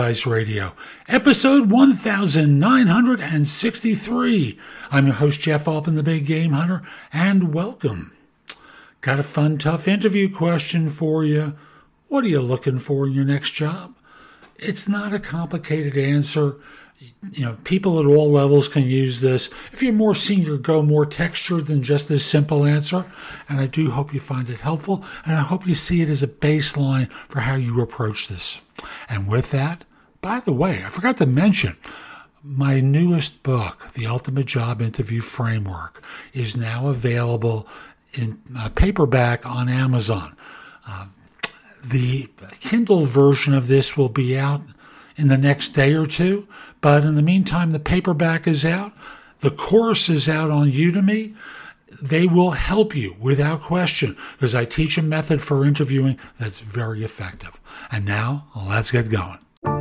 Advice Radio, episode 1963. I'm your host, Jeff Altman, the Big Game Hunter, and welcome. Got a fun, tough interview question for you. What are you looking for in your next job? It's not a complicated answer you know, people at all levels can use this. If you're more senior, go more texture than just this simple answer. And I do hope you find it helpful, and I hope you see it as a baseline for how you approach this. And with that, by the way, I forgot to mention, my newest book, The Ultimate Job Interview Framework, is now available in uh, paperback on Amazon. Uh, the Kindle version of this will be out in the next day or two, but in the meantime, the paperback is out. The course is out on Udemy. They will help you without question because I teach a method for interviewing that's very effective. And now let's get going.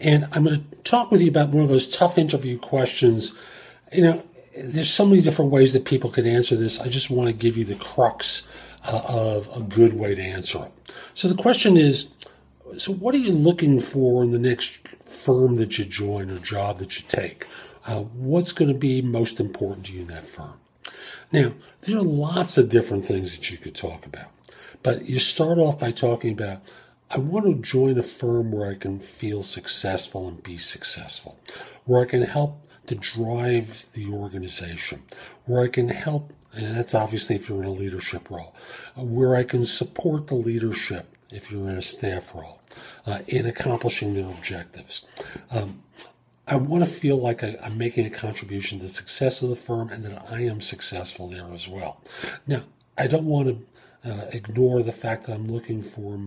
And I'm going to talk with you about one of those tough interview questions. You know, there's so many different ways that people can answer this. I just want to give you the crux uh, of a good way to answer it. So the question is, so what are you looking for in the next firm that you join or job that you take. Uh, what's going to be most important to you in that firm? Now, there are lots of different things that you could talk about, but you start off by talking about I want to join a firm where I can feel successful and be successful, where I can help to drive the organization, where I can help, and that's obviously if you're in a leadership role, where I can support the leadership if you're in a staff role, uh, in accomplishing their objectives. Um, I want to feel like I, am making a contribution to the success of the firm and that I am successful there as well. Now, I don't want to uh, ignore the fact that I'm looking for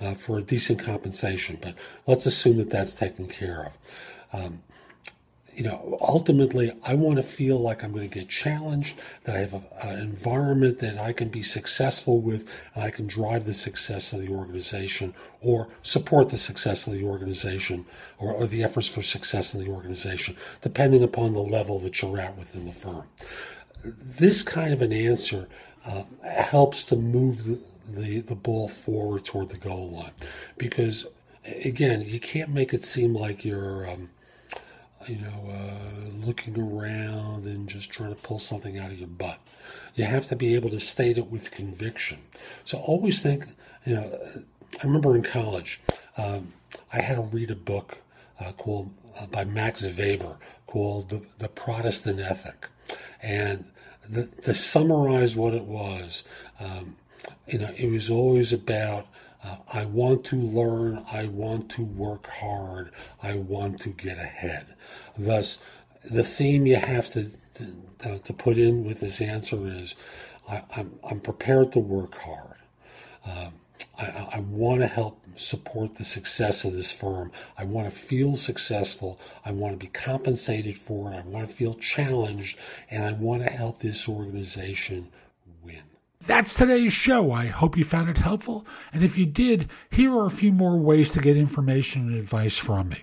uh, for a decent compensation, but let's assume that that's taken care of. Um, you know, ultimately, I want to feel like I'm going to get challenged, that I have an environment that I can be successful with, and I can drive the success of the organization or support the success of the organization or, or the efforts for success in the organization, depending upon the level that you're at within the firm. This kind of an answer uh, helps to move the, the, the ball forward toward the goal line because, again, you can't make it seem like you're. Um, you know, uh, looking around and just trying to pull something out of your butt. You have to be able to state it with conviction. So always think, you know, I remember in college, um, I had to read a book uh, called uh, by Max Weber called the, the Protestant Ethic, and the, to summarize what it was, um, you know, it was always about uh, I want to learn. I want to work hard. I want to get ahead. Thus, the theme you have to to, uh, to put in with this answer is I, am I'm, I'm prepared to work hard. Um, I, I want to help support the success of this firm. I want to feel successful. I want to be compensated for it. I want to feel challenged. And I want to help this organization win. That's today's show. I hope you found it helpful. And if you did, here are a few more ways to get information and advice from me.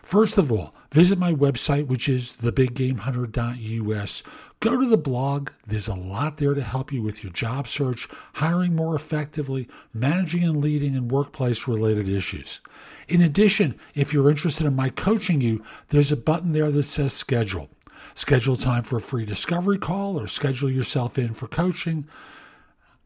First of all, visit my website, which is thebiggamehunter.us. Go to the blog. There's a lot there to help you with your job search, hiring more effectively, managing and leading in workplace related issues. In addition, if you're interested in my coaching you, there's a button there that says schedule. Schedule time for a free discovery call or schedule yourself in for coaching.